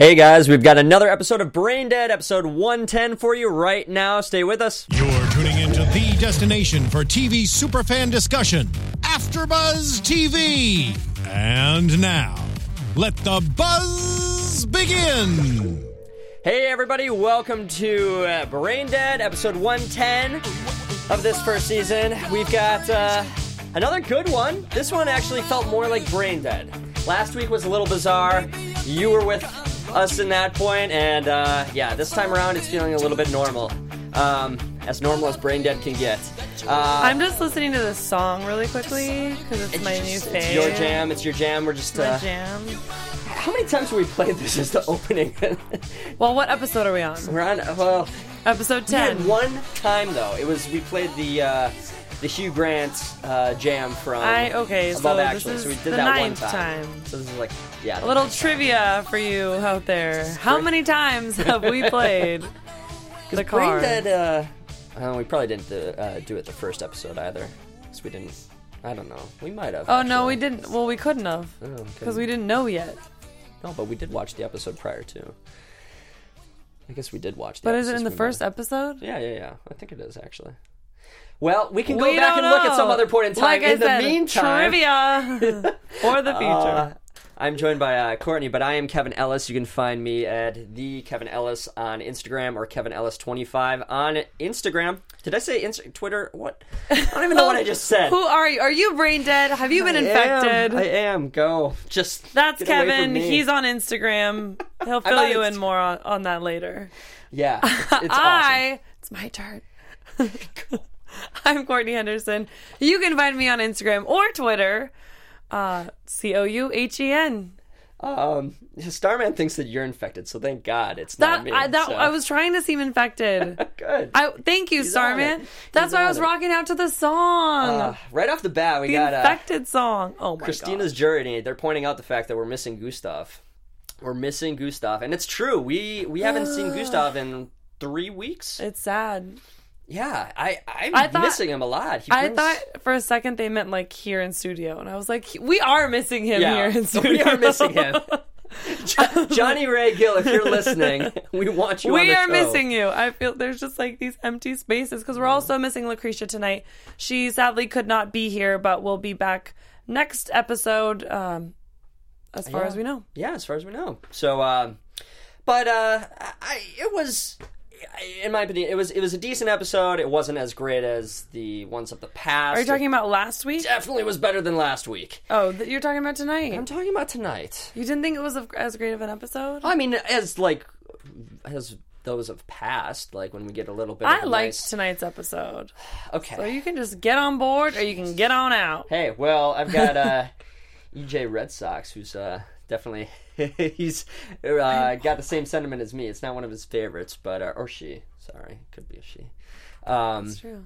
Hey guys, we've got another episode of Brain Dead, episode 110 for you right now. Stay with us. You're tuning into the destination for TV superfan discussion, AfterBuzz TV. And now, let the buzz begin. Hey everybody, welcome to uh, Brain Dead, episode 110 of this first season. We've got uh, another good one. This one actually felt more like Brain Dead. Last week was a little bizarre. You were with us in that point, and uh, yeah, this time around it's feeling a little bit normal. Um, as normal as Brain Dead can get. Uh, I'm just listening to this song really quickly because it's, my new it's your jam, it's your jam. We're just. Uh, jam. how many times have we played this as the opening? Well, what episode are we on? We're on. Well, Episode 10. one time though. It was we played the uh, the Hugh Grant uh, jam from. I okay, Above so this Actually. is so we did the that ninth one time. time. So this is like yeah. A little trivia for you out there. How many times have we played the card? Dead. Uh, uh, we probably didn't uh, do it the first episode either, because we didn't. I don't know. We might have. Oh no, we didn't. Well, we couldn't have Oh, okay. because we didn't know yet. No, but we did watch the episode prior to. I guess we did watch. The But is it in the first might- episode? Yeah, yeah, yeah. I think it is actually. Well, we can go we back and look at some other point in time. Like I in the said, meantime, trivia for the future. uh, I'm joined by uh, Courtney, but I am Kevin Ellis. You can find me at the Kevin Ellis on Instagram or Kevin Ellis 25 on Instagram. Did I say Insta- Twitter? What? I don't even know what I just said. Who are you? Are you brain dead? Have you been I am. infected? I am. Go. Just That's get away from Kevin. He's on Instagram. He'll fill you in more on, on that later. yeah. It's, it's awesome. I, it's my turn. I'm Courtney Henderson. You can find me on Instagram or Twitter. Uh, C O U H E N. Um, Starman thinks that you're infected, so thank God it's not That me. I that so- I was trying to seem infected. good. I thank you, He's Starman. That's He's why I was it. rocking out to the song, Uh, right off the bat, we the got uh, infected song. Oh my Christina's journey. They're pointing out the fact that we're missing Gustav. We're missing Gustav, and it's true. We we haven't seen Gustav in three weeks. it's sad. Yeah, I I'm I thought- missing him a lot. He I brings- thought for a second they meant like here in studio, and I was like, we are missing him yeah, here in studio. we are missing him. Jo- Johnny Ray Gill, if you're listening, we want you. on we are show. missing you. I feel there's just like these empty spaces because we're also missing Lucretia tonight. She sadly could not be here, but we'll be back next episode. Um, as far Yeah. as we know, Yeah, as far as we know. So, um, but uh, I it was, in my opinion, it was it was a decent episode. It wasn't as great as the ones of the past. are you talking about last week? It definitely was better than last week. Oh, that you're talking about tonight. I'm talking about tonight. you didn't think it was as great of an episode? I mean, as like as those of past, like when we get a little bit. I liked nice- tonight's episode. Okay. So you can just get on board or you can get on out. Hey, well, I've got uh, EJ Red Sox, who's uh, definitely he's uh, got the same sentiment as me. It's not one of his favorites, but uh, or she. Sorry, could be a she. Um, True.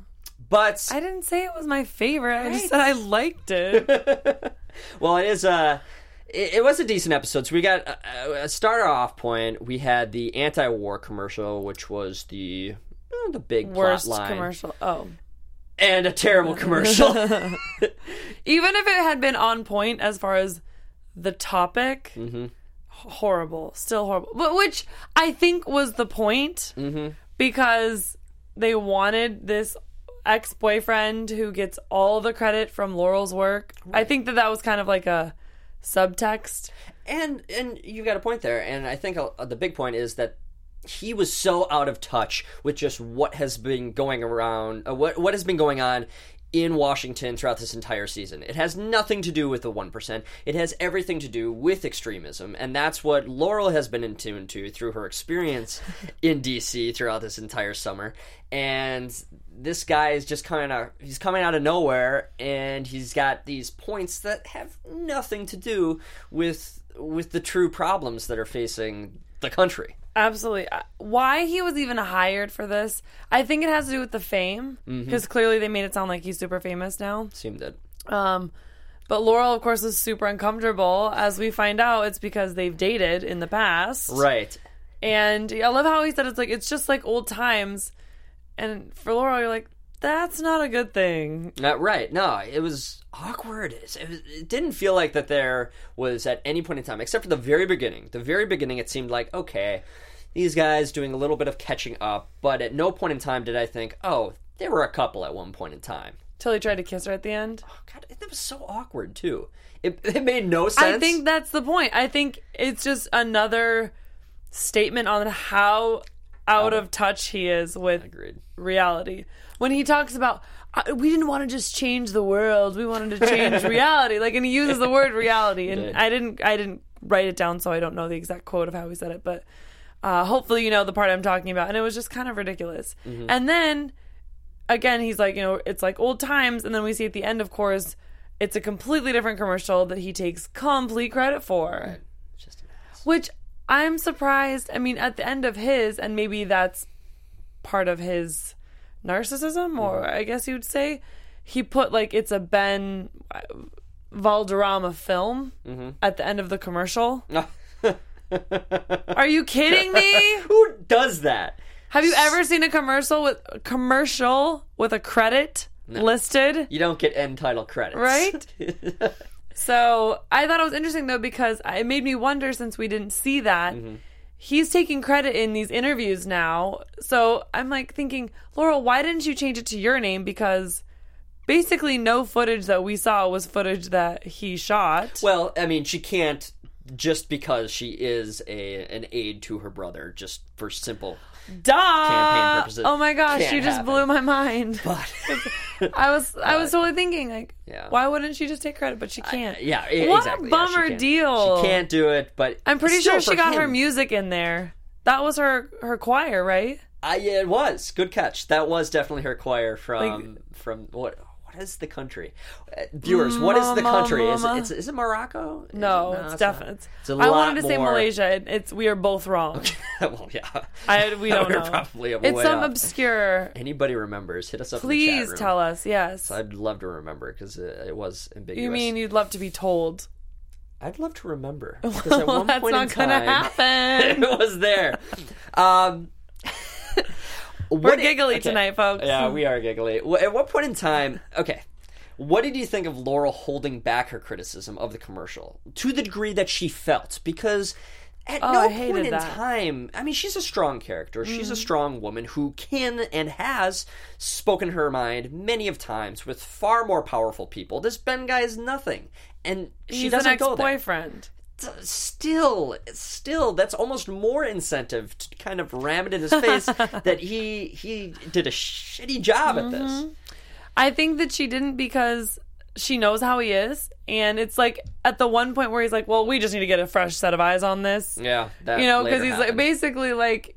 but I didn't say it was my favorite. I just said I liked it. well, it is. Uh, it, it was a decent episode. So we got uh, a starter off point. We had the anti-war commercial, which was the uh, the big Worst commercial. Oh. and a terrible commercial. Even if it had been on point as far as the topic, Mm-hmm. horrible, still horrible. But which I think was the point Mm-hmm. because they wanted this ex-boyfriend who gets all the credit from Laurel's work. I think that that was kind of like a subtext. And and you got a point there, and I think uh, the big point is that he was so out of touch with just what has been going around, uh, what what has been going on in Washington throughout this entire season. It has nothing to do with the one percent. It has everything to do with extremism, and that's what Laurel has been in tune to through her experience in DC throughout this entire summer. And this guy is just kind of he's coming out of nowhere, and he's got these points that have nothing to do with with the true problems that are facing the country. Absolutely. Uh, Why he was even hired for this, I think it has to do with the fame Mm-hmm. because clearly they made it sound like he's super famous now. Seemed that Um, but Laurel, of course, is super uncomfortable. As we find out, it's because they've dated in the past. right. And I love how he said it's like it's just like old times. And for Laurel, you're like, that's not a good thing. Uh, right. No, it was awkward. It, was- it didn't feel like that there was at any point in time, except for the very beginning. The very beginning, it seemed like, okay, these guys doing a little bit of catching up, but at no point in time did I think, oh, there were a couple at one point in time. Till he tried to kiss her at the end. Oh, God, it was so awkward, too. It, it made no sense. I think that's the point. I think it's just another statement on how out of touch he is with Agreed. reality. When he talks about "I- we didn't want to just change the world, we wanted to change reality. Like, and he uses the word reality, and. I didn't, I didn't write it down, so I don't know the exact quote of how he said it, but uh, hopefully you know the part I'm talking about. And it was just kind of ridiculous. And then again, he's like, you know, it's like old times, and then we see at the end, of course, it's a completely different commercial that he takes complete credit for Just an ass. which I'm surprised. I mean, at the end of his, and maybe that's part of his narcissism, or I guess you would say, he put like it's a Ben uh, Valderrama film at the end of the commercial. Are you kidding me? Who does that? Have you ever seen a commercial with a commercial with a credit listed? You don't get end title credits. Right? So I thought it was interesting though because it made me wonder since we didn't see that. Mm-hmm. He's taking credit in these interviews now. So I'm like thinking, Laurel, why didn't you change it to your name? Because basically no footage that we saw was footage that he shot. well, I mean, she can't just because she is a an aid to her brother, just for simple. Duh! purposes. Oh my gosh, Can't you just happen. blew my mind. But I was I was totally thinking like, Yeah. why wouldn't she just take credit? But she can't. yeah, e- What exactly. a Yeah, she bummer deal. She can't do it, but I'm pretty sure she for got her music in there. That was her her choir, right? I, yeah, it was good catch. That was definitely her choir from from what. What is the country? Uh, viewers, what is the Mama, country? Is it, mama. is, it- is it Morocco? No, it- it's not. definitely. It's a I lot wanted to say more- Malaysia. It, it's we are both wrong. well, yeah. I we don't We're know. probably it's way some off. obscure. Anybody remembers? Hit us up. in the Please chat room. tell us. Yes. I'd love to remember because it, it was ambiguous. you mean you'd love to be told? I'd love to remember. 'cause at Well, one that's point not gonna time, happen. it was there. Um, We're giggly okay. tonight, folks. Yeah, we are giggly. At what point in time? Okay. What did you think of Laurel holding back her criticism of the commercial to the degree that she felt? Because at Oh, no point in that. time, I mean, she's a strong character. She's Mm-hmm. a strong woman who can and has spoken her mind many of times with far more powerful people. This Ben guy is nothing, and she He's an doesn't go there ex-boyfriend. Still still that's almost more incentive to kind of ram it in his face that he he did a shitty job at Mm-hmm. this I think that she didn't because she knows how he is, and it's like at the one point where he's like, "Well, we just need to get a fresh set of eyes on this." yeah that you know, because he's like basically like,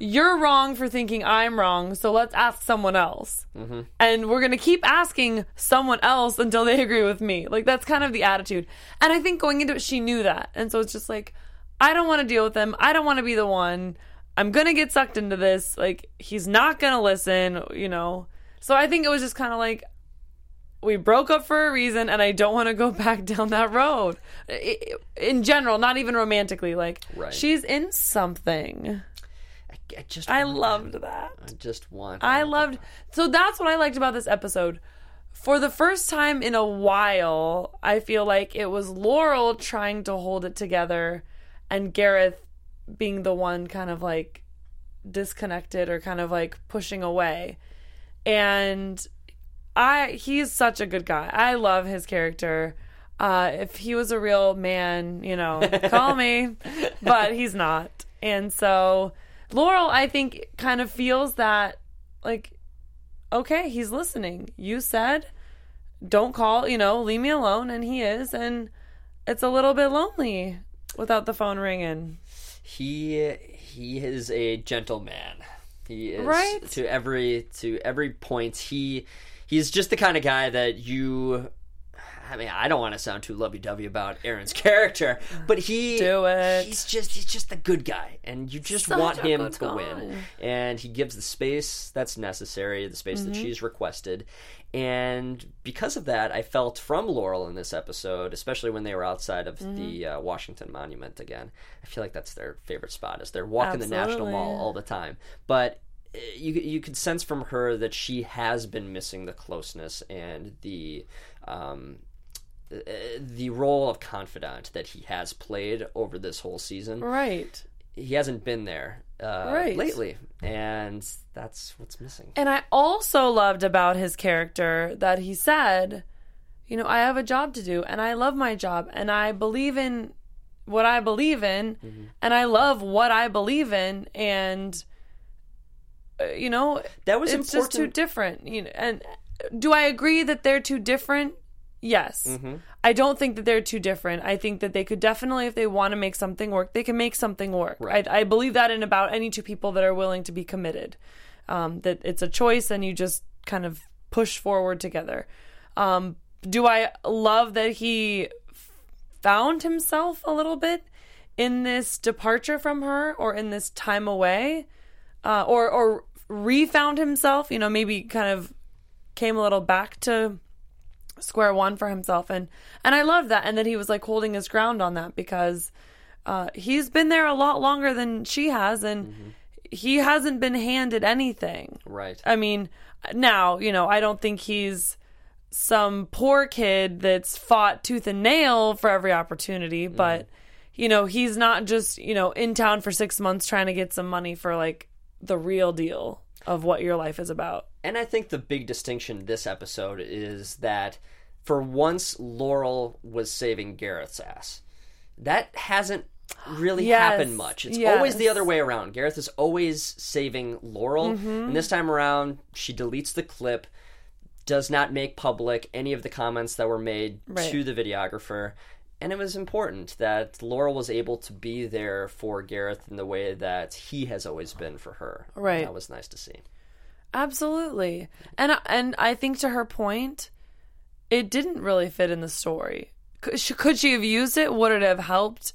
"You're wrong for thinking I'm wrong, so let's ask someone else." Mm-hmm. And we're gonna keep asking someone else until they agree with me. Like that's kind of the attitude. And I think going into it, she knew that, and so it's just like, I don't want to deal with him. I don't want to be the one. I'm gonna get sucked into this. Like he's not gonna listen. You know. So I think it was just kind of like we broke up for a reason, and I don't want to go back down that road. In general, not even romantically. Like Right. she's in something. I just I loved that. I just want I loved. So that's what I liked about this episode. For the first time in a while, I feel like it was Laurel trying to hold it together and Gareth being the one kind of like disconnected or kind of like pushing away. And I he's such a good guy. I love his character. Uh, if he was a real man, you know, call me. But he's not. And so Laurel, I think, kind of feels that like, okay, he's listening. You said don't call, you know, leave me alone, and he is, and it's a little bit lonely without the phone ringing. he he is a gentleman he is Right? to every to every point he he's just the kind of guy that you I mean, I don't want to sound too lovey-dovey about Aaron's character, but he Do it. He's just he's just the good guy, and you just Such want him to guy. win. And he gives the space that's necessary, the space Mm-hmm. that she's requested. And because of that, I felt from Laurel in this episode, especially when they were outside of Mm-hmm. the uh, Washington Monument again. I feel like that's their favorite spot, is they're walking the National Mall all the time. But you you could sense from her that she has been missing the closeness and the um, the role of confidant that he has played over this whole season. Right. He hasn't been there uh, Right. lately, and that's what's missing. And I also loved about his character that he said, you know, I have a job to do and I love my job and I believe in what I believe in Mm-hmm. and I love what I believe in and uh, you know, That was it's just too different, you know. And do I agree that they're too different? Yes. Mm-hmm. I don't think that they're too different. I think that they could definitely, if they want to make something work, they can make something work. Right. I, I believe that in about any two people that are willing to be committed. Um, that it's a choice and you just kind of push forward together. Um, do I love that he f- found himself a little bit in this departure from her or in this time away? Uh, or, or refound himself, you know, maybe kind of came a little back to square one for himself and and I love that and that he was like holding his ground on that because uh he's been there a lot longer than she has and he hasn't been handed anything. Right. I mean, now, you know, I don't think he's some poor kid that's fought tooth and nail for every opportunity, but you know, he's not just, you know, in town for 6 months trying to get some money for like the real deal of what your life is about. And I think the big distinction this episode is that for once Laurel was saving Gareth's ass. That hasn't really Yes, happened much. It's always the other way around. Gareth is always saving Laurel. Mm-hmm. And this time around, she deletes the clip, does not make public any of the comments that were made Right. to the videographer. And it was important that Laurel was able to be there for Gareth in the way that he has always been for her. Right. That was nice to see. Absolutely. And and I think to her point, it didn't really fit in the story. Could she, could she have used it? Would it have helped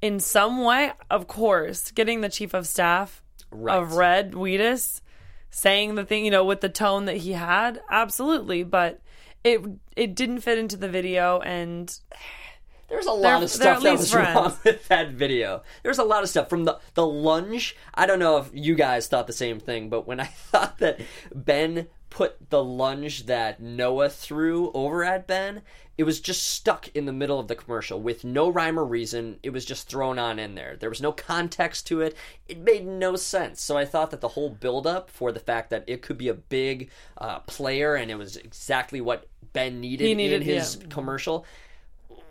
in some way? Of course. Getting the chief of staff Right. of Red Wheatus saying the thing, you know, with the tone that he had, absolutely, but it it didn't fit into the video and There's a lot They're- of stuff that was friends. wrong with that video. There's a lot of stuff from the the lunge. I don't know if you guys thought the same thing, but when I thought that Ben put the lunge that Noah threw over at Ben, it was just stuck in the middle of the commercial with no rhyme or reason. It was just thrown on in there. There was no context to it. It made no sense. So I thought that the whole buildup for the fact that it could be a big uh, player and it was exactly what Ben needed, He needed- in his yeah. commercial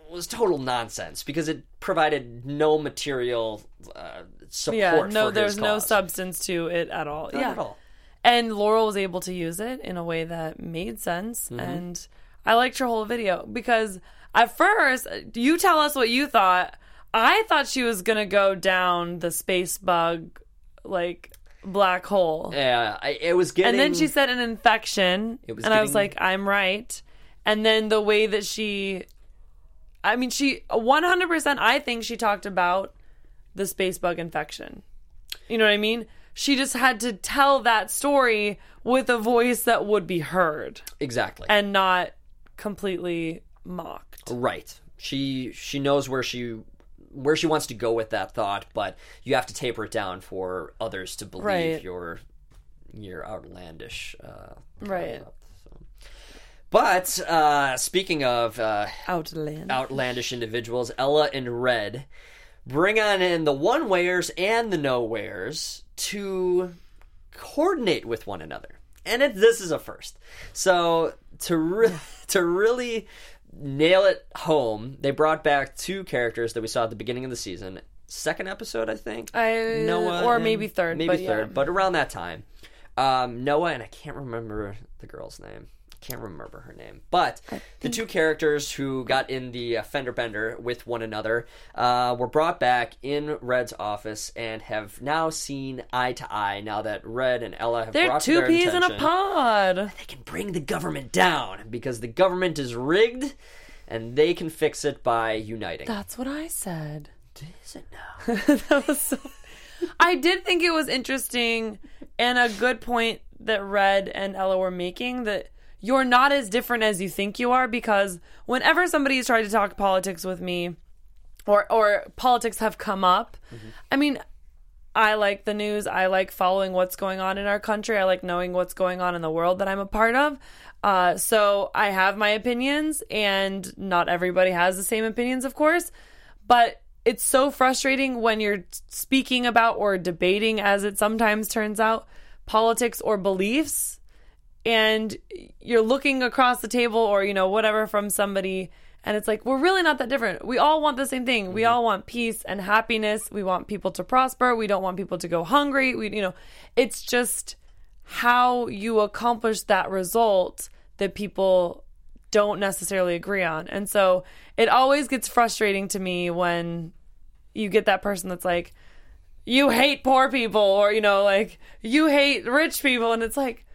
was total nonsense because it provided no material uh, support. yeah, no there's no substance to it at all. Not yeah. at all. And Laurel was able to use it in a way that made sense. Mm-hmm. And I liked her whole video because at first, you tell us what you thought. I thought she was going to go down the space bug, like, black hole. Yeah, I, it was getting. And then she said an infection. It was and I was like, I'm right. And then the way that she, I mean, she 100%, I think she talked about the space bug infection. You know what I mean? She just had to tell that story with a voice that would be heard exactly and not completely mocked. right. She she knows where she where she wants to go with that thought, but you have to taper it down for others to believe Right. your your outlandish. Uh, Right. But uh, speaking of uh, Outland. outlandish individuals, Ella and Red bring on in the one wayers and the no wayers to coordinate with one another. And it, this is a first. So to re- to really nail it home, they brought back two characters that we saw at the beginning of the season. Second episode, I think. I, Noah or maybe third. maybe but third, yeah. but around that time, um, Noah and I can't remember the girl's name. Can't remember her name, but the two characters who got in the uh, fender bender with one another uh, were brought back in Red's office and have now seen eye to eye. Now that Red and Ella have They're brought to two their peas in a attention, pod. They can bring the government down because the government is rigged, and they can fix it by uniting. That's what I said. Is it now? that was so. I did think it was interesting and a good point that Red and Ella were making that you're not as different as you think you are because whenever somebody somebody's tried to talk politics with me or or politics have come up, I mean, I like the news. I like following what's going on in our country. I like knowing what's going on in the world that I'm a part of. Uh, so I have my opinions, and not everybody has the same opinions, of course. But it's so frustrating when you're speaking about or debating, as it sometimes turns out, politics or beliefs, and you're looking across the table or, you know, whatever from somebody and it's like, we're really not that different. We all want the same thing. We mm-hmm. all want peace and happiness. We want people to prosper. We don't want people to go hungry. We, you know, it's just how you accomplish that result that people don't necessarily agree on. And so it always gets frustrating to me when you get that person that's like, you hate poor people, or, you know, like, you hate rich people. And it's like,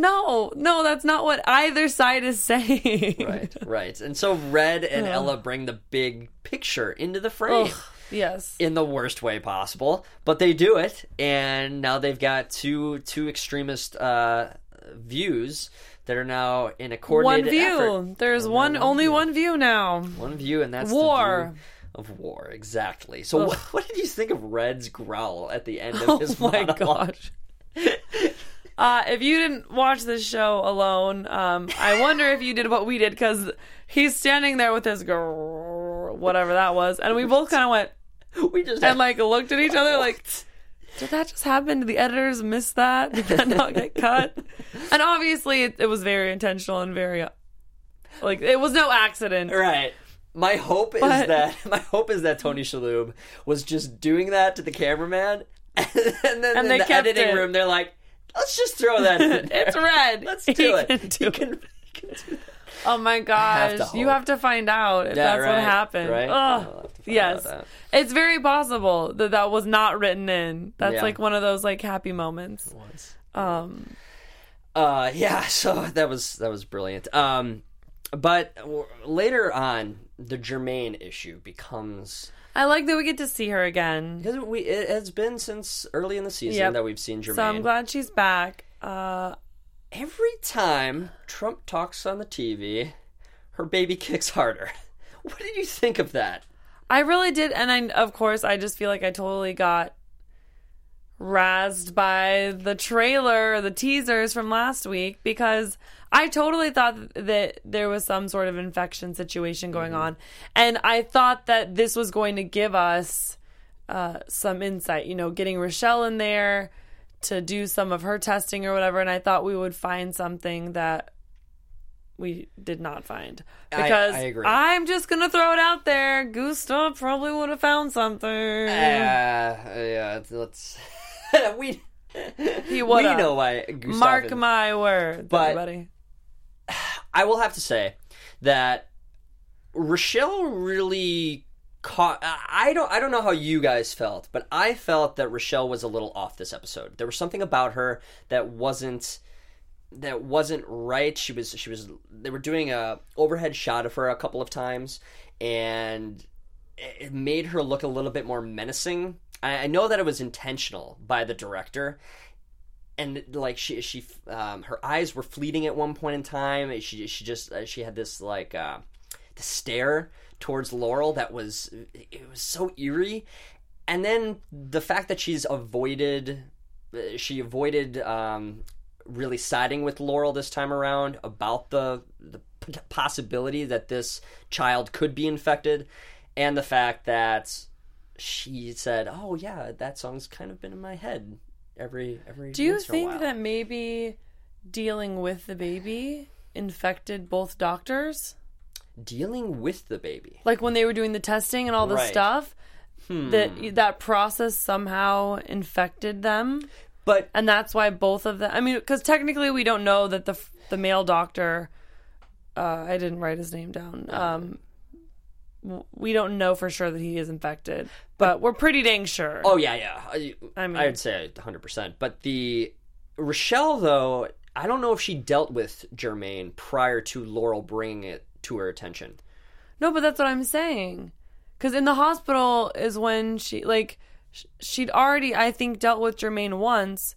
no, no, that's not what either side is saying. Right, right. And so Red and Ella bring the big picture into the frame. Ugh, yes. In the worst way possible, but they do it, and now they've got two two extremist uh, views that are now in a coordinated One view. effort. There's Oh, one, only view. one view now. One view, and that's War. Of war. Exactly. So, what, what did you think of Red's growl at the end of Oh his my monologue? gosh. Uh, if you didn't watch this show alone, um, I wonder if you did what we did because he's standing there with his grrr, whatever that was, and we both kind of went We just and like looked at each other like, did that just happen? Did the editors miss that? Did that not get cut? And obviously, it, it was very intentional and very like it was no accident. Right. My hope is that my hope is that Tony Shalhoub was just doing that to the cameraman, and then And in the editing it. room they're like, "Let's just throw that." In there. It's red. Let's He do it. can He do can- it. he can do that. Oh my gosh. to you have to find out if Yeah, that's what happened. right? Ugh. We'll have to find yes. It's very possible that that was not written in. That's Yeah. like one of those like happy moments. Um Uh, yeah. So that was that was brilliant. Um, but w- later on, the Germain issue becomes I like that we get to see her again. because we it has been since early in the season Yep. that we've seen Germain. So I'm glad she's back. Uh Every time Trump talks on the TV, her baby kicks harder. What did you think of that? I really did and I of course I just feel like I totally got razzed by the trailer, the teasers from last week because I totally thought that there was some sort of infection situation going on. And I thought that this was going to give us uh, some insight, you know, getting Rochelle in there to do some of her testing or whatever. And I thought we would find something that we did not find. Because I. I'm just going to throw it out there. Gustav probably would have found something. Uh, yeah, let's. we he we would have. know why. Gustav Mark my words, But- everybody. I will have to say that Rochelle really caught. I don't. I don't know how you guys felt, but I felt that Rochelle was a little off this episode. There was something about her that wasn't that wasn't right. She was. She was. They were doing a overhead shot of her a couple of times, and it made her look a little bit more menacing. I, I know that it was intentional by the director, and like she she um, her eyes were fleeting at one point in time. She she just uh, she had this like uh, the stare towards Laurel that was it was so eerie, and then the fact that she's avoided uh, she avoided um, really siding with Laurel this time around about the the possibility that this child could be infected, and the fact that she said, "Oh yeah, that song's kind of been in my head every every." Do you once in a think that maybe dealing with the baby infected both doctors? dealing with the baby? Like when they were doing the testing and all the Right. Hmm. stuff, that that process somehow infected them, But and that's why both of them. I mean, because technically we don't know that the the male doctor. Uh, I didn't write his name down. Um, w- we don't know for sure that he is infected, but we're pretty dang sure. oh yeah, yeah, I, I mean- I'd say hundred percent. But the Rochelle though, I don't know if she dealt with Germaine prior to Laurel bringing it to her attention. No, but that's what I'm saying. Because in the hospital is when she like she'd already I think dealt with Jermaine once.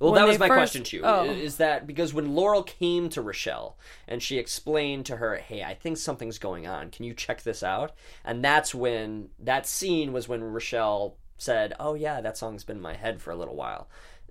Well, when that was my first- question to you. Oh. Is that because when Laurel came to Rochelle and she explained to her, "Hey, I think something's going on. Can you check this out?" And that's when that scene was when Rochelle said, "Oh yeah, that song's been in my head for a little while."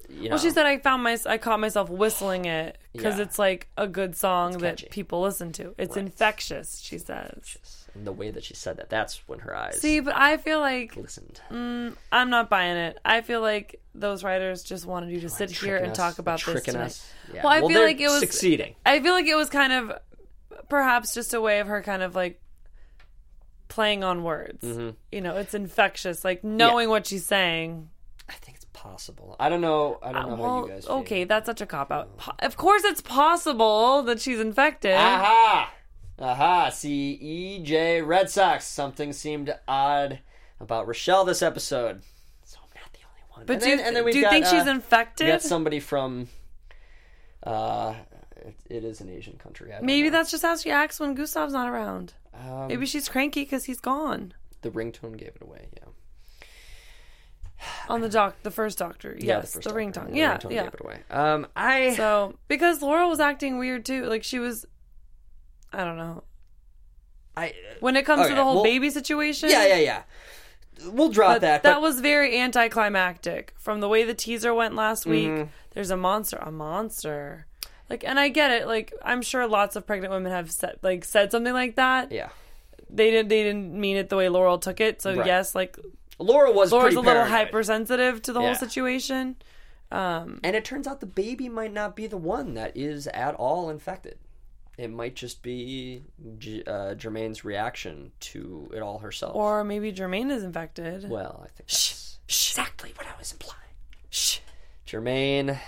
You know, Well, she said I found my I caught myself whistling it because Yeah. it's like a good song that people listen to. It's infectious, she says. And the way that she said that, that's when her eyes See, but I feel like listened. I'm not buying it. I feel like those writers just wanted you to sit here and us, talk about this tonight. us. Yeah. Well, I feel like it was succeeding. I feel like it was kind of perhaps just a way of her kind of like playing on words. Mm-hmm. You know, it's infectious. Like knowing what she's saying. I think it's possible. I don't know. I don't know how you guys. Feel. okay, that's such a cop out. Po- Of course, it's possible that she's infected. Aha! Aha! See, EJ Red Sox. Something seemed odd about Rochelle this episode. So I'm not the only one. But and do you, then, and then do you got, think she's uh, infected? We got somebody from. Uh, it, it is an Asian country. Maybe know. that's just how she acts when Gustav's not around. Um, Maybe she's cranky because he's gone. the ringtone gave it away. Yeah. On the doc, the first doctor. Yeah, Yes, the, first ringtone. doctor. The Yeah, ringtone yeah. gave it away. Um, I So because Laurel was acting weird too, like she was. I don't know. I When it comes to the whole well- baby situation, yeah yeah yeah. We'll drop But that. that was very anticlimactic. From the way the teaser went last week, Mm-hmm. there's a monster, a monster. Like, and I get it. Like, I'm sure lots of pregnant women have said, like, said something like that. yeah. They didn't. They didn't mean it the way Laurel took it. So Right. yes, like Laura was Laura's a little paranoid. hypersensitive to the Yeah. whole situation. Um, And it turns out the baby might not be the one that is at all infected. It might just be J- uh, Jermaine's reaction to it all herself. or maybe Jermaine is infected. well, I think that's exactly what I was implying. Shh. Jermaine,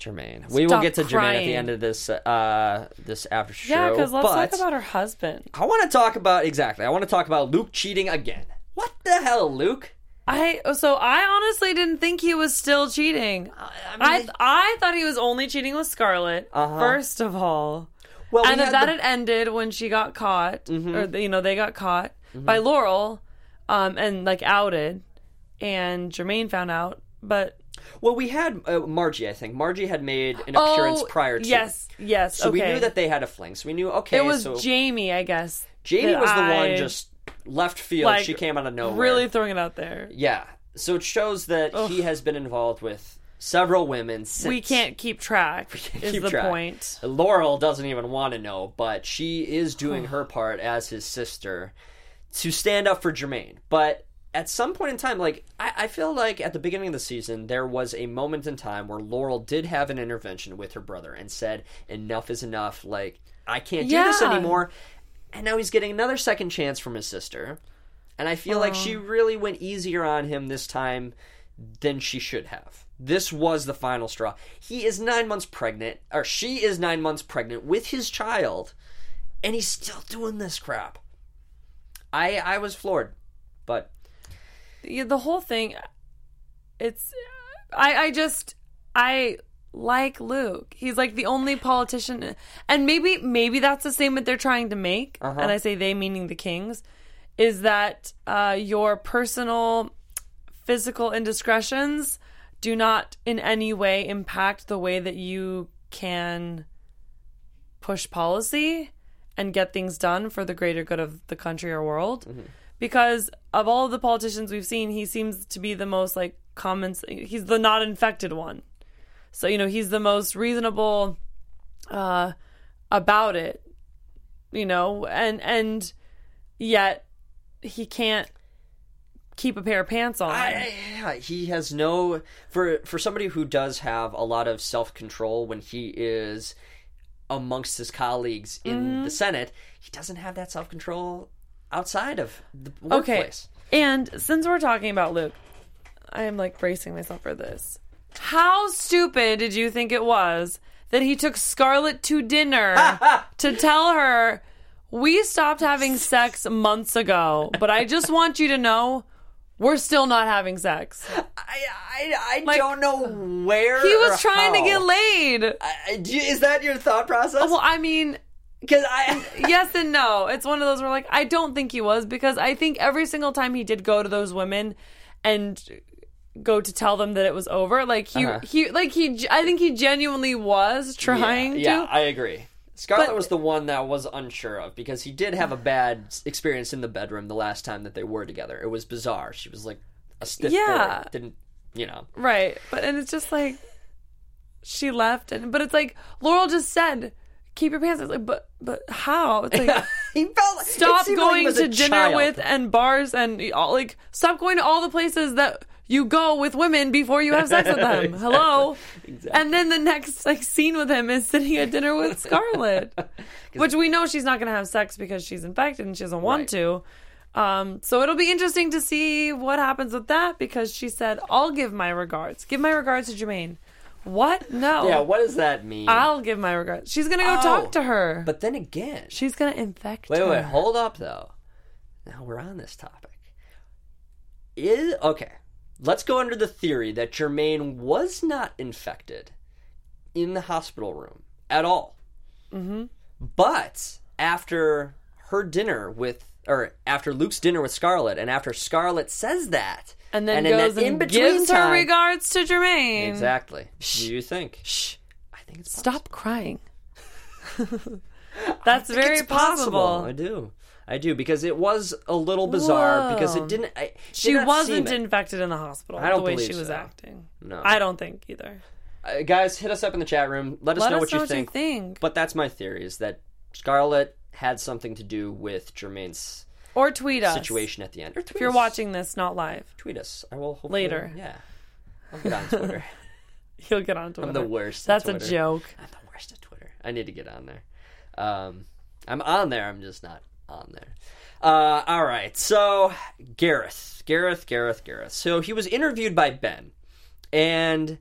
Jermaine. We will Stop get to Jermaine at the crying. end of this uh, this after show. Yeah, because let's but talk about her husband. I want to talk about exactly. I want to talk about Luke cheating again. What the hell, Luke? I so I honestly didn't think he was still cheating. I I mean, I thought he was only cheating with Scarlett. Uh-huh. First of all, well, and had that the- had ended when she got caught, Mm-hmm. or you know they got caught by Laurel, um, and like outed, and Jermaine found out. But well, we had uh, Margie. I think Margie had made an appearance oh, prior to. yes, yes. So okay. we knew that they had a fling. So we knew okay. it was so Jamie, I guess. Jamie was the I- one just left field. like, she came out of nowhere. really throwing it out there. Yeah. So it shows that he has been involved with several women since. We can't keep track. is keep the track. point? Laurel doesn't even want to know, but she is doing her part as his sister to stand up for Jermaine. But at some point in time, like I, I feel like at the beginning of the season, there was a moment in time where Laurel did have an intervention with her brother and said, "Enough is enough. Like I can't do this Yeah. anymore." And now he's getting another second chance from his sister. And I feel like she really went easier on him this time than she should have. This was the final straw. He is nine months pregnant, or she is nine months pregnant with his child, and he's still doing this crap. I I was floored, but yeah, the whole thing it's i i just i like luke he's like the only politician and maybe maybe that's the statement they're trying to make Uh-huh. and i say they meaning the kings is that uh, your personal physical indiscretions do not in any way impact the way that you can push policy and get things done for the greater good of the country or world. Because of all of the politicians we've seen, he seems to be the most like common. He's the not infected one. So you know he's the most reasonable uh, about it. You know, and and yet he can't keep a pair of pants on. I, he has no for for somebody who does have a lot of self control when he is amongst his colleagues in Mm-hmm. the Senate. He doesn't have that self control outside of the workplace. Okay. And since we're talking about Luke, I am like bracing myself for this. How stupid did you think it was that he took Scarlett to dinner to tell her we stopped having sex months ago, but I just want you to know we're still not having sex. I I, I Like- don't know where He was trying to get laid. I- is that your thought process? Well, I mean, Because I yes and no. It's one of those where like I don't think he was because I think every single time he did go to those women and go to tell them that it was over, like he Uh-huh. he like he I think he genuinely was trying yeah, to. yeah, I agree. Scarlett But- was the one that was unsure of because he did have a bad experience in the bedroom the last time that they were together. It was bizarre. She was like a stiff Yeah. Didn't you know? Right. But and it's just like she left and but it's like Laurel just said, keep your pants. It's like, but but how? It's like he felt stop like going a to dinner child. with and bars and all like stop going to all the places that you go with women before you have sex with them. Hello. Exactly. And then the next like scene with him is sitting at dinner with Scarlett, which we know she's not going to have sex because she's infected and she doesn't want Right. to. Um, so it'll be interesting to see what happens with that because she said, "I'll give my regards. Give my regards to Jermaine." What? No. Yeah, what does that mean? I'll give my regards. She's gonna go Oh, talk to her. But then again, she's gonna infect wait, her. wait, hold up though. Now we're on this topic. Is okay. Let's go under the theory that Jermaine was not infected in the hospital room at all. Mm-hmm. But after her dinner with, or after Luke's dinner with Scarlett, and after Scarlett says that, and then in goes that and gives her time- regards to Jermaine. Exactly. Do you think? Shh. I think it's Stop crying. That's very it's possible. I do. I do because it was a little bizarre because it didn't. I, it She did wasn't infected in the hospital. I don't the way believe she was so. acting. No. I don't think either. Uh, guys, hit us up in the chat room. Let us Let know us what know you what think. you think. But that's my theory: is that Scarlett had something to do with Jermaine's Or tweet us situation at the end. Or tweet if you're us. watching this, not live. tweet us. I will hopefully, Later. Yeah, I'll get on Twitter. You'll get on Twitter. I'm the worst. at That's a joke. I'm the worst at Twitter. I need to get on there. Um, I'm on there. I'm just not on there. Uh, all right. So Gareth, Gareth, Gareth, Gareth. So he was interviewed by Ben, and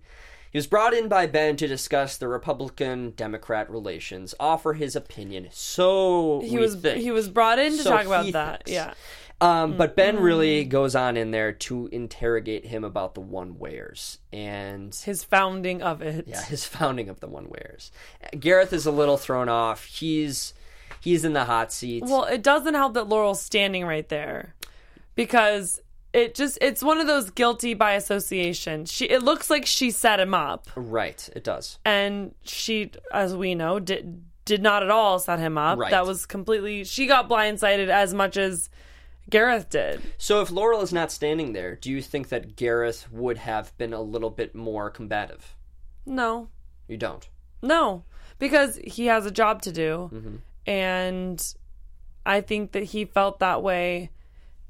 he was brought in by Ben to discuss the Republican-Democrat relations, offer his opinion. So He was think. he was brought in to So talk about that. Yeah. Um, but Ben really goes on in there to interrogate him about the one wayers and His founding of it. yeah, his founding of the one wayers. Gareth is a little thrown off. He's he's in the hot seat. Well, it doesn't help that Laurel's standing right there because it just it's one of those guilty by association. She it looks like she set him up right, it does. and she as we know did did not at all set him up. Right. That was completely she got blindsided as much as Gareth did. So if Laurel is not standing there, do you think that Gareth would have been a little bit more combative? No. You don't. No, because he has a job to do. Mm-hmm. And I think that he felt that way.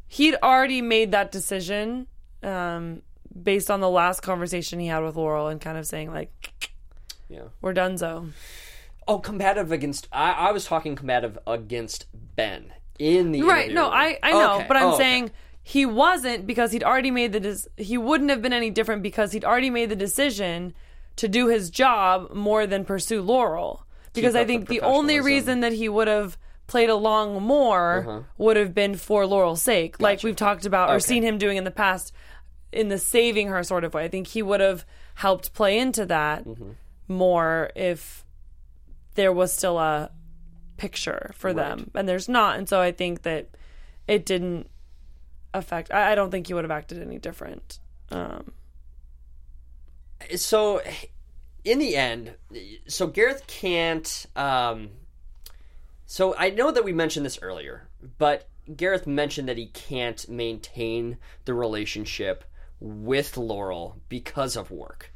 He'd already made that decision um, based on the last conversation he had with Laurel and kind of saying, like, Yeah. we're done, so. Oh, combative against. I, I was talking combative against Ben in the Right. interview. No, I, I know. Okay. But I'm Oh, okay. saying he wasn't because he'd already made the. Des- he wouldn't have been any different because he'd already made the decision to do his job more than pursue Laurel. Because I think the only reason that he would have played along more Uh-huh. would have been for Laurel's sake, like we've talked about or Okay. seen him doing in the past in the saving her sort of way. I think he would have helped play into that Mm-hmm. more if there was still a picture for them and there's not and so i think that it didn't affect i, I don't think he would have acted any different um so in the end so gareth can't um so i know that we mentioned this earlier but gareth mentioned that he can't maintain the relationship with laurel because of work.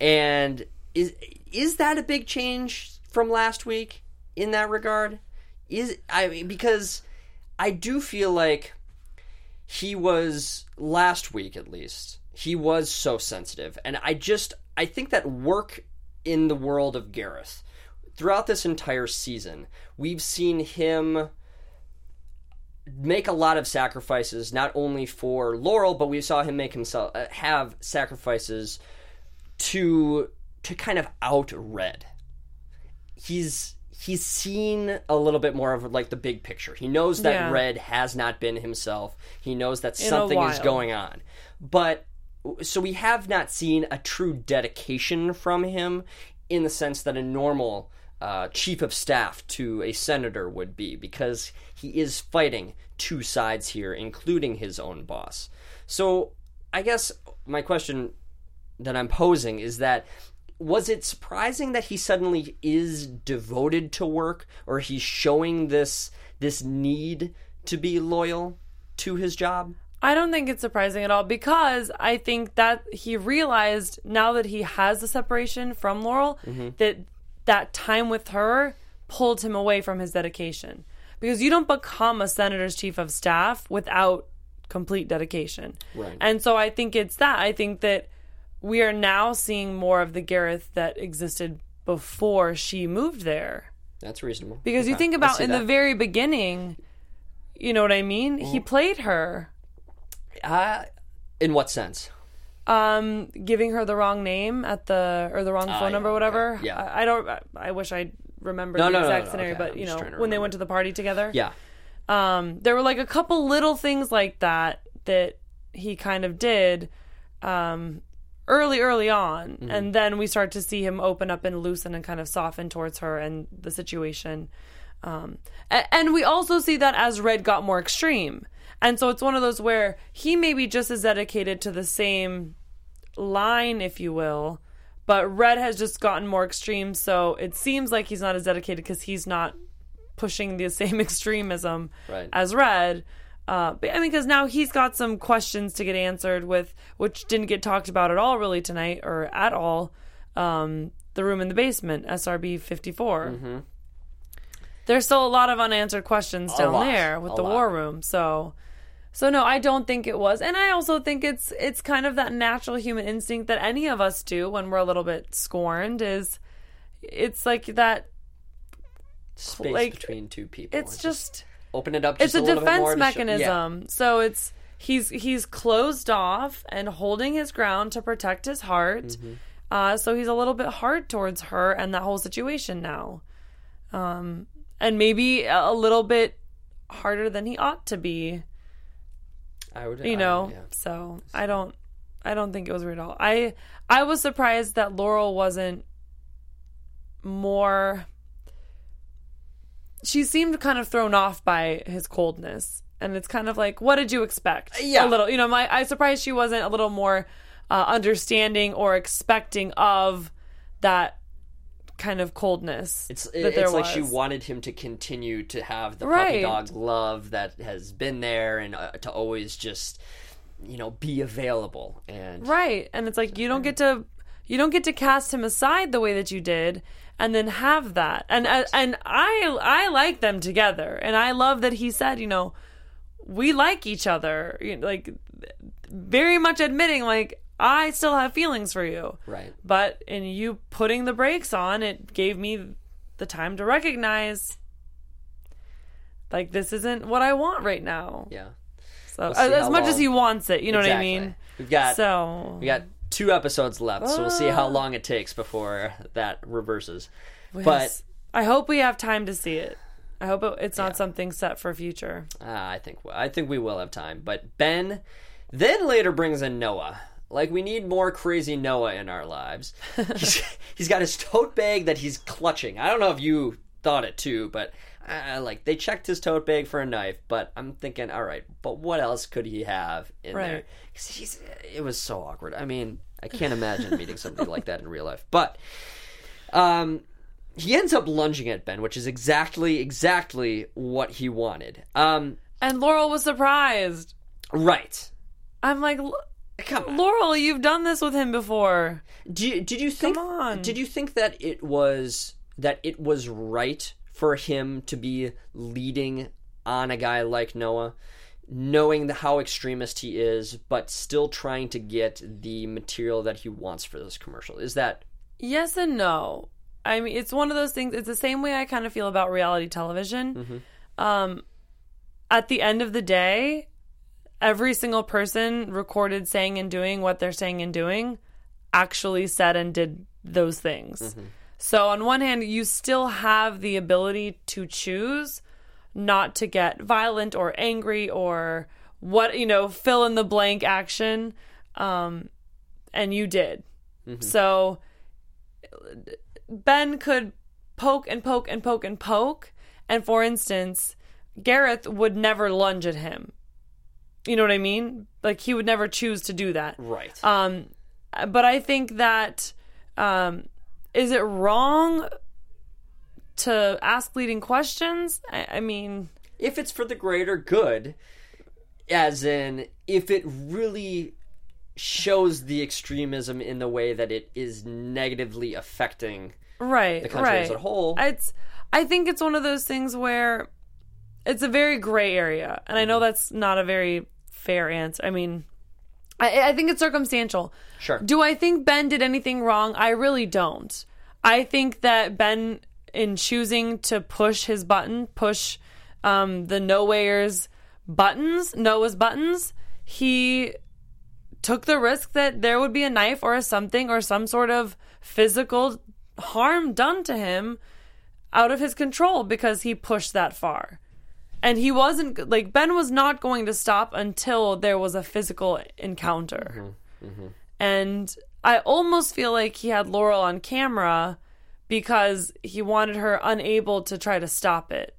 And is is that a big change from last week in that regard? Is i mean because i do feel like he was last week at least he was so sensitive. And i just i think that work in the world of gareth throughout this entire season we've seen him make a lot of sacrifices not only for laurel but we saw him make himself uh, have sacrifices to to kind of out red he's he's seen a little bit more of like the big picture. He knows that Yeah. Red has not been himself. He knows that In something is going on. But so we have not seen a true dedication from him in the sense that a normal uh, chief of staff to a senator would be, because he is fighting two sides here, including his own boss. So I guess my question that I'm posing is that was it surprising that he suddenly is devoted to work or he's showing this this need to be loyal to his job? I don't think it's surprising at all because I think that he realized now that he has the separation from Laurel Mm-hmm. that that time with her pulled him away from his dedication. Because you don't become a senator's chief of staff without complete dedication. Right. And so I think it's that. I think that we are now seeing more of the Gareth that existed before she moved there. That's reasonable. Because you think about in that. the very beginning, you know what I mean? He played her, Uh, in what sense? um, giving her the wrong name at the or the wrong Ah, phone yeah, number, okay. whatever. Yeah. I, I don't. I, I wish I remembered No, the no, no, exact no, scenario, okay, but I'm you just know trying to when they remember. went to the party together. Yeah. um, there were like a couple little things like that that he kind of did um, early, early on, Mm-hmm. and then we start to see him open up and loosen and kind of soften towards her and the situation. Um, a- and we also see that as Red got more extreme, and so it's one of those where he may be just as dedicated to the same line, if you will. But Red has just gotten more extreme, so it seems like he's not as dedicated because he's not pushing the same extremism Right. as Red. Uh, but, I mean, because now he's got some questions to get answered with, which didn't get talked about at all really tonight or at all. Um, the room in the basement, SRB 54. There's still a lot of unanswered questions down lot. there with A the lot. war room. So, so no, I don't think it was, and I also think it's it's kind of that natural human instinct that any of us do when we're a little bit scorned. Is it's like that Space like, between two people. it's just open it up. it's a, a, defense to show- mechanism. So it's he's he's closed off and holding his ground to protect his heart. Mm-hmm. Uh, so he's a little bit hard towards her and that whole situation now, um, and maybe a little bit harder than he ought to be. I would. You I- know, yeah. so I don't I don't think it was weird at all. I I was surprised that Laurel wasn't more. She seemed kind of thrown off by his coldness, and it's kind of like, what did you expect? Yeah. a little. You know, my I surprised she wasn't a little more uh, understanding or expecting of that kind of coldness. It's that there it's like she wanted him to continue to have the Right. puppy dog love that has been there and uh, to always just you know be available and Right. And it's like you don't get to you don't get to cast him aside the way that you did and then have that. And and, and I I like them together. And I love that he said, you know, we like each other. You know, like very much admitting like I still have feelings for you. right But in you putting the brakes on, it gave me the time to recognize like this isn't what I want right now. yeah So see as, much as he wants it, you know Exactly. what I mean? we've got So we got two episodes left so we'll see Ah. how long it takes before that reverses Yes. but I hope we have time to see it. I hope it, it's not something set for future. uh, I think I think we will have time but Ben then later brings in Noah like we need more crazy Noah in our lives. He's, he's got his tote bag that he's clutching. I don't know if you thought it too but uh, like they checked his tote bag for a knife but i'm thinking all right but what else could he have in there? Right. 'Cause he's, it was so awkward. I mean i can't imagine meeting somebody like that in real life. But um he ends up lunging at ben which is exactly exactly what he wanted. Um And Laurel was surprised. right. I'm like, "L- come on Laurel, you've done this with him before. Did you, did you think Come on. did you think that it was that it was right for him to be leading on a guy like Noah knowing the, how extremist he is but still trying to get the material that he wants for this commercial is that Yes and no. I mean, it's one of those things. It's the same way I kind of feel about reality television. Um, at the end of the day, every single person recorded saying and doing what they're saying and doing actually said and did those things. So, on one hand, you still have the ability to choose not to get violent or angry or what, you know, fill in the blank action. Um, and you did. So, Ben could poke and poke and poke and poke. And for instance, Gareth would never lunge at him. You know what I mean? Like he would never choose to do that. right Um, but I think that um, is it wrong to ask leading questions? I, I mean, if it's for the greater good as in if it really shows the extremism in the way that it is negatively affecting right the country right. as a whole. it's i think it's one of those things where it's a very gray area and i Mm-hmm. know that's not a very fair answer i mean i, I think it's circumstantial Sure. do i think ben did anything wrong i really don't i think that ben in choosing to push his button push um, the no wayers buttons noah's buttons he took the risk that there would be a knife or a something or some sort of physical harm done to him out of his control because he pushed that far. And he wasn't like Ben was not going to stop until there was a physical encounter. And I almost feel like he had Laurel on camera because he wanted her unable to try to stop it.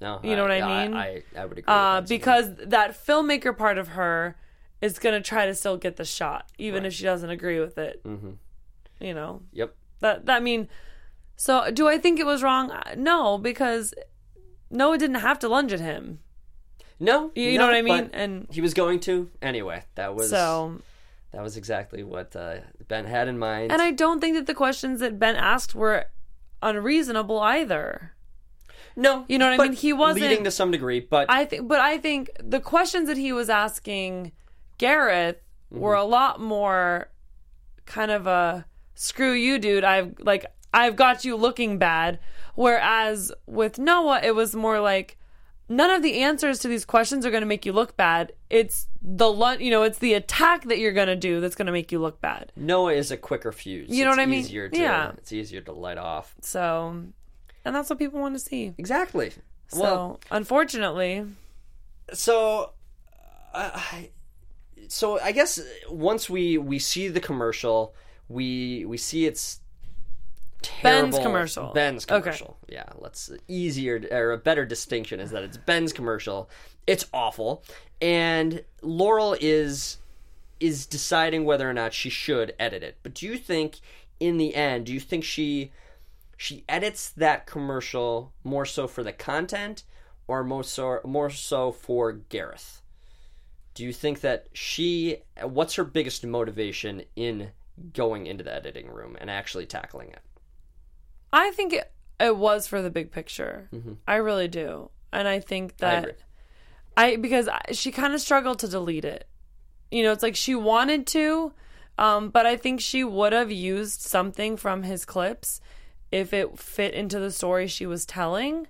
No, You know what I mean? I, I, would agree. Uh, that. because that filmmaker part of her is going to try to still get the shot, even if she doesn't agree with it. Mm-hmm. You know, yep. that that I mean, so do I think it was wrong? Uh, No, because Noah didn't have to lunge at him. No, You, you no, know what I mean? And he was going to anyway. That was so, that was exactly what uh, Ben had in mind. and I don't think that the questions that Ben asked were unreasonable either. no, You know what I mean? He wasn't- leading to some degree, but I think, but I think the questions that he was asking Gareth were Mm-hmm. a lot more kind of a screw you, dude. I've like I've got you looking bad. Whereas with Noah, it was more like none of the answers to these questions are going to make you look bad. It's the you know, it's the attack that you're going to do that's going to make you look bad. Noah is a quicker fuse. You know It's what I mean? Easier to, Yeah. it's easier to light off. So, and that's what people want to see. Exactly. So, well, unfortunately, so uh, I- so I guess once we we see the commercial, we we see it's terrible. Ben's commercial. Ben's Okay. commercial. Yeah, let's easier or a better distinction is that it's Ben's commercial. It's awful, and Laurel is is deciding whether or not she should edit it. But do you think, in the end, do you think she she edits that commercial more so for the content or more so more so for Gareth? Do you think that she what's her biggest motivation in going into the editing room and actually tackling it? I think it, it was for the big picture. I really do. And I think Mm-hmm. I that. I, because I, she kind of struggled to delete it. You know, it's like she wanted to, um, but I think she would have used something from his clips if it fit into the story she was telling.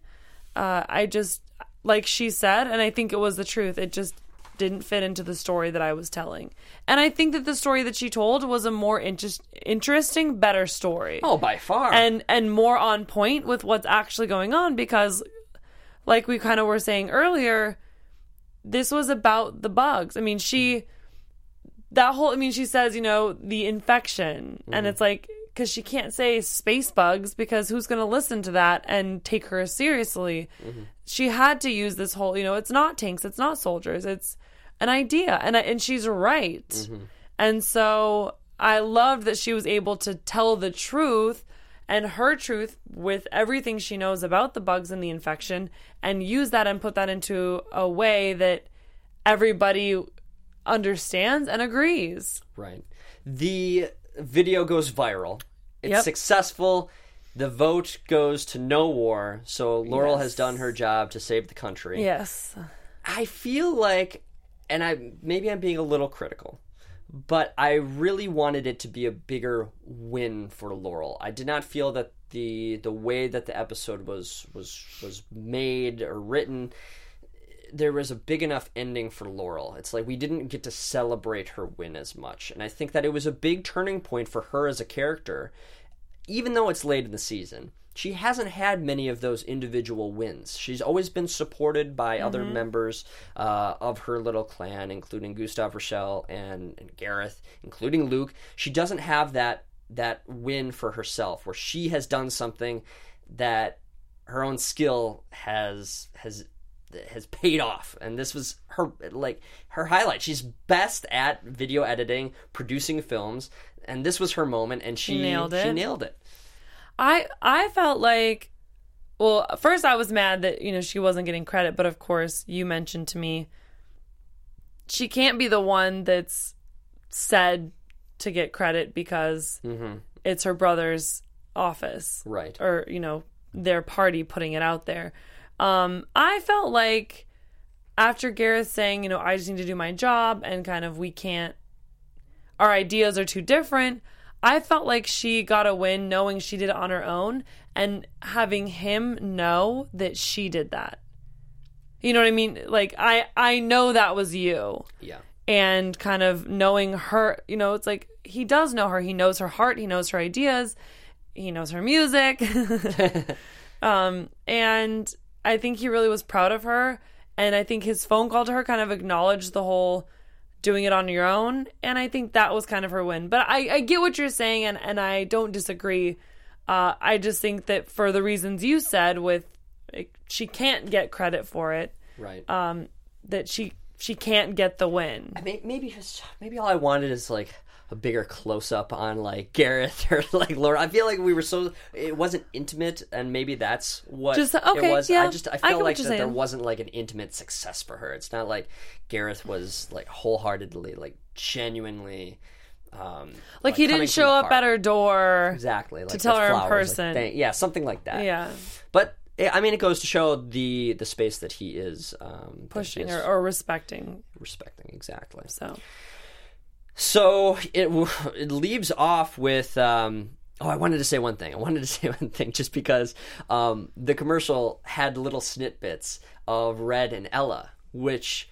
Uh, I just, like she said, and I think it was the truth, it just didn't fit into the story that I was telling. And I think that the story that she told was a more interest, interesting, better story. Oh, by far. and and more on point with what's actually going on because like we kind of were saying earlier this was about the bugs. I mean she that whole i mean she says you know the infection. And mm-hmm. it's like because she can't say space bugs because who's going to listen to that and take her seriously? Mm-hmm. She had to use this whole you know it's not tanks it's not soldiers it's an idea and I- and she's right mm-hmm. and so i loved that she was able to tell the truth and her truth with everything she knows about the bugs and the infection and use that and put that into a way that everybody understands and agrees Right. The video goes viral. It's Yep. successful. The vote goes to no war. So Laurel has done her job to save the country. yes I feel like, and I maybe I'm being a little critical, but I really wanted it to be a bigger win for Laurel. I did not feel that the the way that the episode was was was made or written there was a big enough ending for Laurel. It's like we didn't get to celebrate her win as much. And I think that it was a big turning point for her as a character, even though it's late in the season. She hasn't had many of those individual wins. She's always been supported by other members uh, of her little clan, including Gustav Rochelle and, and Gareth, including Luke. She doesn't have that that win for herself, where she has done something that her own skill has has has paid off and this was her like her highlight she's best at video editing producing films and this was her moment and she nailed it. she nailed it I I felt like well, first I was mad that, you know, she wasn't getting credit, but of course you mentioned to me she can't be the one that's said to get credit because it's her brother's office Right. or you know their party putting it out there. Um, I felt like after Gareth saying, you know, I just need to do my job and kind of we can't, our ideas are too different. I felt like she got a win knowing she did it on her own and having him know that she did that. You know what I mean? Like I I know that was you Yeah. and kind of knowing her, you know, it's like he does know her. He knows her heart, he knows her ideas, he knows her music. um and I think he really was proud of her and I think his phone call to her kind of acknowledged the whole doing it on your own and I think that was kind of her win. But I I get what you're saying and and I don't disagree. Uh I just think that for the reasons you said with like, she can't get credit for it Right. um, that she she can't get the win. I mean, maybe just maybe all I wanted is like a bigger close up on like Gareth or like Laura. I feel like we were so it wasn't intimate, and maybe that's what Just- okay, it was. yeah, I just I I felt what like that there wasn't like an intimate success for her. It's not like Gareth was like wholeheartedly like genuinely. Um, Like, he didn't show up at her door. exactly like to tell her in flowers, like, person. thank- yeah, something like that. Yeah, but eh, I mean, it goes to show the the space that he is um, pushing is her or respecting. respecting exactly. So So it it leaves off with. Um, oh, I wanted to say one thing. I wanted to say one thing just because um, the commercial had little snippets of Red and Ella, which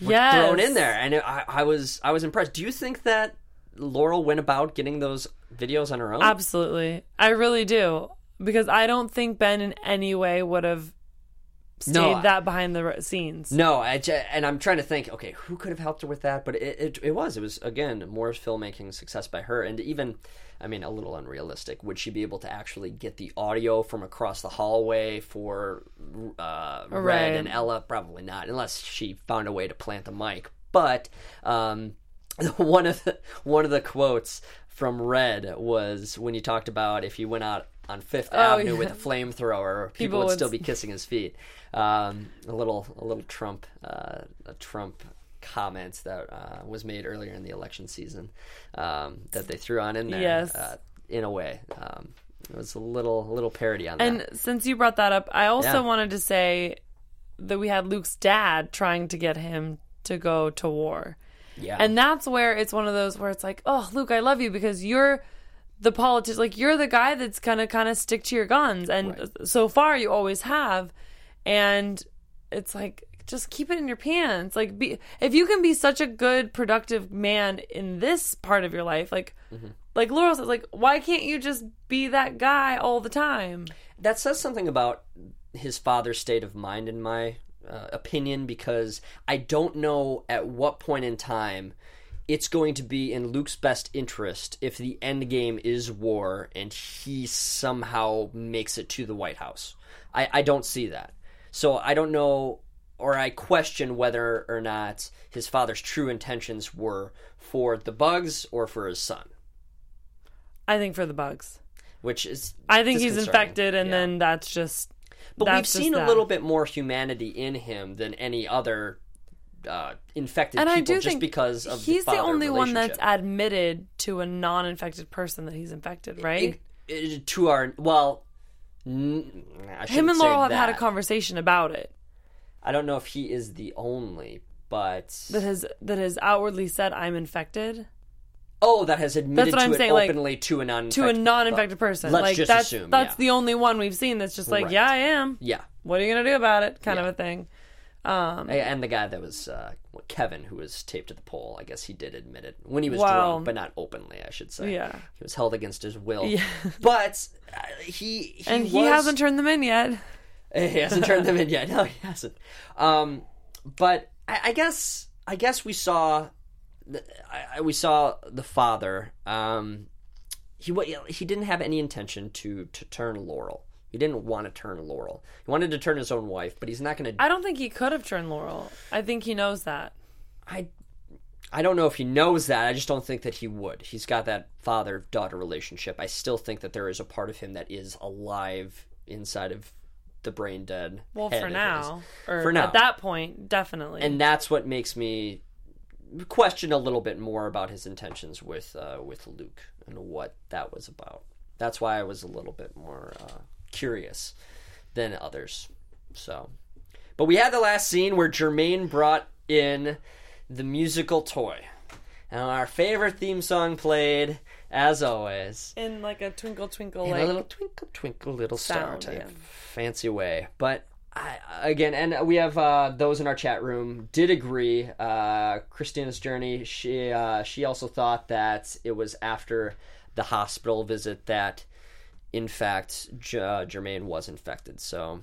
were Yes. thrown in there, and it, I, I was I was impressed. Do you think that Laurel went about getting those videos on her own? absolutely, I really do because I don't think Ben in any way would have stayed No, that behind the scenes. No, I and I'm trying to think. Okay, who could have helped her with that? But it, it it was it was again more filmmaking success by her, and even I mean a little unrealistic. Would she be able to actually get the audio from across the hallway for uh, Red Right. and Ella? Probably not, unless she found a way to plant the mic. But um, one of the one of the quotes from Red was when you talked about if you went out on Fifth Avenue Oh, yeah. with a flamethrower, people, People would would still be kissing his feet. Um, a little, a little Trump, uh, a Trump comment that uh, was made earlier in the election season um, that they threw on in there. Yes. uh, in a way, um, it was a little, a little parody on that. And since you brought that up, I also Yeah. wanted to say that we had Luke's dad trying to get him to go to war. yeah, And that's where it's one of those where it's like, oh, Luke, I love you because you're the politician. Like, you're the guy that's to kind of stick to your guns. And so far, you always have. And it's like, just keep it in your pants. Like, be if you can be such a good, productive man in this part of your life, like, like Laurel says, like, why can't you just be that guy all the time? that says something about his father's state of mind, in my uh, opinion, because I don't know at what point in time it's going to be in Luke's best interest if the end game is war and he somehow makes it to the White House. I, I don't see that. So I don't know, or I question whether or not his father's true intentions were for the bugs or for his son, I think for the bugs. which is I think he's infected, and Yeah. then that's just. But we've that's just seen a little bit more humanity in him than any other uh, infected and people, I do just because of he's the, the, only one that's admitted to a non-infected person that he's infected, right? It- it- to our well. n- Him and Laurel have had a conversation about it I don't know if he is the only, but that has that has outwardly said I'm infected oh, that has admitted what to I'm it saying, like, openly to a non to a non-infected person. Let's like just that's assume, that's yeah. the only one we've seen that's just like, Right. yeah, I am. Yeah, What are you gonna do about it? Kind of a thing. Um, and the guy that was uh, Kevin, who was taped to the pole, I guess he did admit it when he was Wow. drunk, but not openly, I should say. Yeah. he was held against his will. Yeah. but uh, he, he and he hasn't turned them in yet. He hasn't turned them in yet. No, he hasn't. Um, but I, I guess I guess we saw the, I, we saw the father. Um, he he didn't have any intention to to turn Laurel. He didn't want to turn Laurel. He wanted to turn his own wife, but he's not going to. I don't think he could have turned Laurel. I think he knows that. I I don't know if he knows that. I just don't think that he would. He's got that father daughter relationship. I still think that there is a part of him that is alive inside of the brain dead. Well, for now, or For now. at that point, definitely. and that's what makes me question a little bit more about his intentions with uh, with Luke and what that was about. That's why I was a little bit more uh, curious than others. So, but we had the last scene where Jermaine brought in the musical toy, and our favorite theme song played as always In like a twinkle twinkle in like a little twinkle twinkle little star type yeah. fancy way. But I, again, and we have uh, those in our chat room did agree. Uh, Christina's journey. She uh, she also thought that it was after the hospital visit that, in fact, J- uh, Jermaine was infected. So,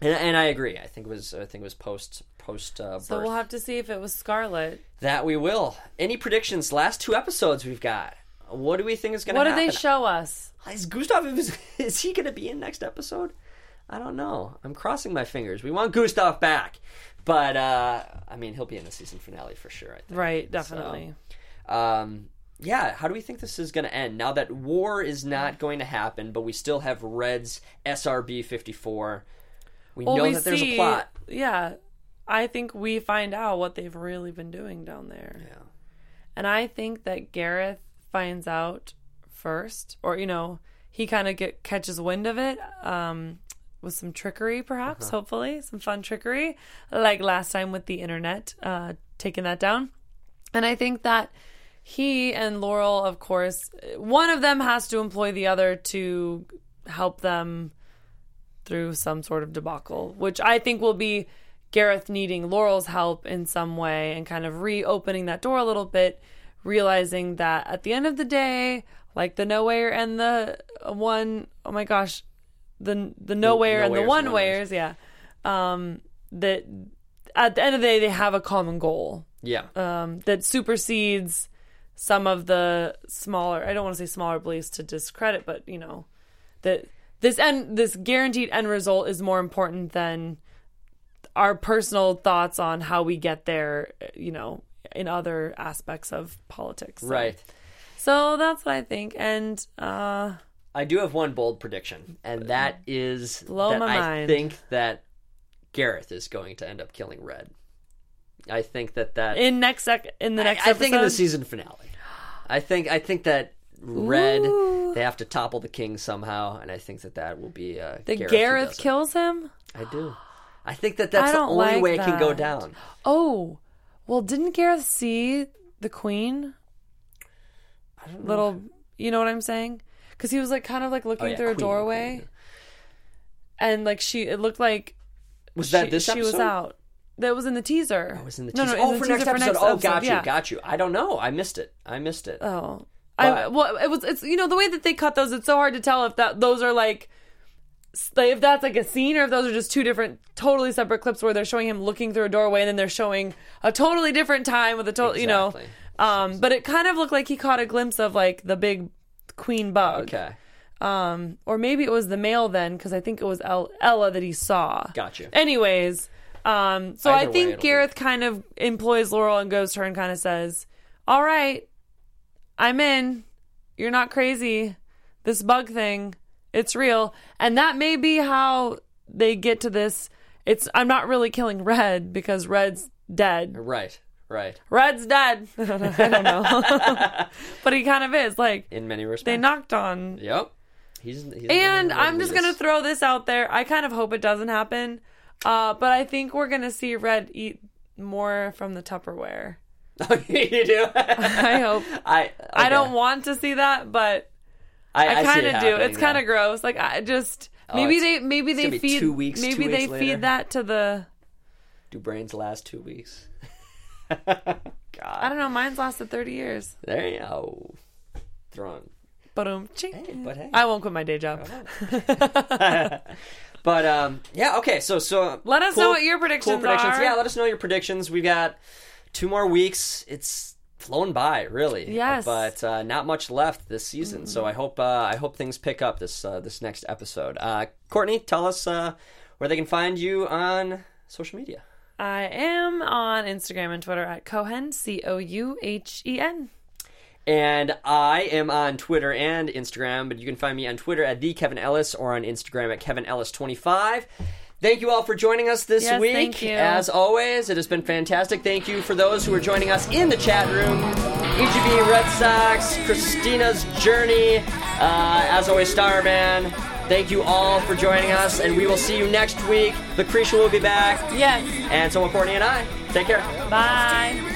and, and I agree. I think it was I think it was post post uh, birth. So we'll have to see if it was Scarlet. that we will. Any predictions? Last two episodes we've got. What do we think is going to be? What happen? did they show us? Is Gustav is, is he going to be in next episode? I don't know. I'm crossing my fingers. We want Gustav back, but uh, I mean he'll be in the season finale for sure. I think. Right, definitely. Um, yeah. How do we think this is going to end now that war is not going to happen, but we still have Red's SRB 54? We Well, know we that there's see- a plot. Yeah, I think we find out what they've really been doing down there. Yeah. And I think that Gareth finds out first, or you know, he kind of get catches wind of it um, with some trickery, perhaps. Uh-huh. Hopefully, some fun trickery, like last time with the internet, uh, taking that down. And I think that he and Laurel, of course, one of them has to employ the other to help them through some sort of debacle, which I think will be Gareth needing Laurel's help in some way and kind of reopening that door a little bit, realizing that at the end of the day, like the nowhere and the one, oh my gosh, the the no wayers and the one wayers, yeah, um, that at the end of the day they have a common goal. Yeah. um, that supersedes some of the smaller I don't want to say smaller beliefs to discredit, but you know that this end this guaranteed end result is more important than our personal thoughts on how we get there, you know, in other aspects of politics. So- right. So that's what I think. And uh I do have one bold prediction, and that is Blow that my I mind. think that Gareth is going to end up killing Red. I think that that in next sec in the next I, I think in the season finale. I think I think that Red Ooh. they have to topple the king somehow, and I think that that will be uh, that Gareth, Gareth, who does it. kills him. I do. I think that that's the only like way it can go down. Oh, well, didn't Gareth see the queen? Little, you know what I'm saying? Because he was like kind of like looking Oh, yeah, through a doorway, queen. and like she, it looked like Was that she, this she episode? was out. That was in the teaser. Oh, it was in the teaser. no, oh, in the for next episode. oh, got you, yeah. got you. I don't know. I missed it. I missed it. Oh, I well, it was. It's you know the way that they cut those. It's so hard to tell if that those are like. If that's like a scene, or if those are just two different, totally separate clips where they're showing him looking through a doorway, and then they're showing a totally different time with a total, you know. Um, but it kind of looked like he caught a glimpse of like the big queen bug. okay, Um, or maybe it was the male then, because I think it was El- Ella that he saw. got you. Anyways, um, so Either I think Gareth kind of employs Laurel and goes to her and kind of says, "All right, I'm in. You're not crazy. This bug thing, it's real." And that may be how they get to this. It's I'm not really killing Red because Red's dead. Right, right. Red's dead. I don't know. I don't know. but he kind of is. Like In many respects. they knocked on Yep. He's, he's and I'm just gonna throw this out there. I kind of hope it doesn't happen, uh, but I think we're gonna see Red eat more from the Tupperware. Oh, you do. I hope. I I don't want to see that, but I, I, see kind it of do. It's kind of gross. Like I just maybe it's- they maybe they feed two weeks, maybe two they weeks feed that to the. Do brains last two weeks? God, I don't know. Mine's lasted thirty years. There you go. Throwing. But um, Hey, but hey. I won't quit my day job. But um, yeah. Okay. So so Let us know what your predictions cool predictions. are. Yeah. Let us know your predictions. We've got two more weeks. It's flown by, really. Yes. But uh, not much left this season. So I hope uh, I hope things pick up this uh, this next episode. Uh, Courtney, tell us uh, where they can find you on social media. I am on Instagram and Twitter at Cohen C O U H E N. And I am on Twitter and Instagram, but you can find me on Twitter at the Kevin Ellis or on Instagram at Kevin Ellis 25 Thank you all for joining us this Yes, week. thank you. As always, it has been fantastic. Thank you for those who are joining us in the chat room. EGB Red Sox, Christina's Journey, uh, as always, Starman. Thank you all for joining us, and we will see you next week. Lucretia will be back, Yes. and so will Courtney and I. Take care. Bye.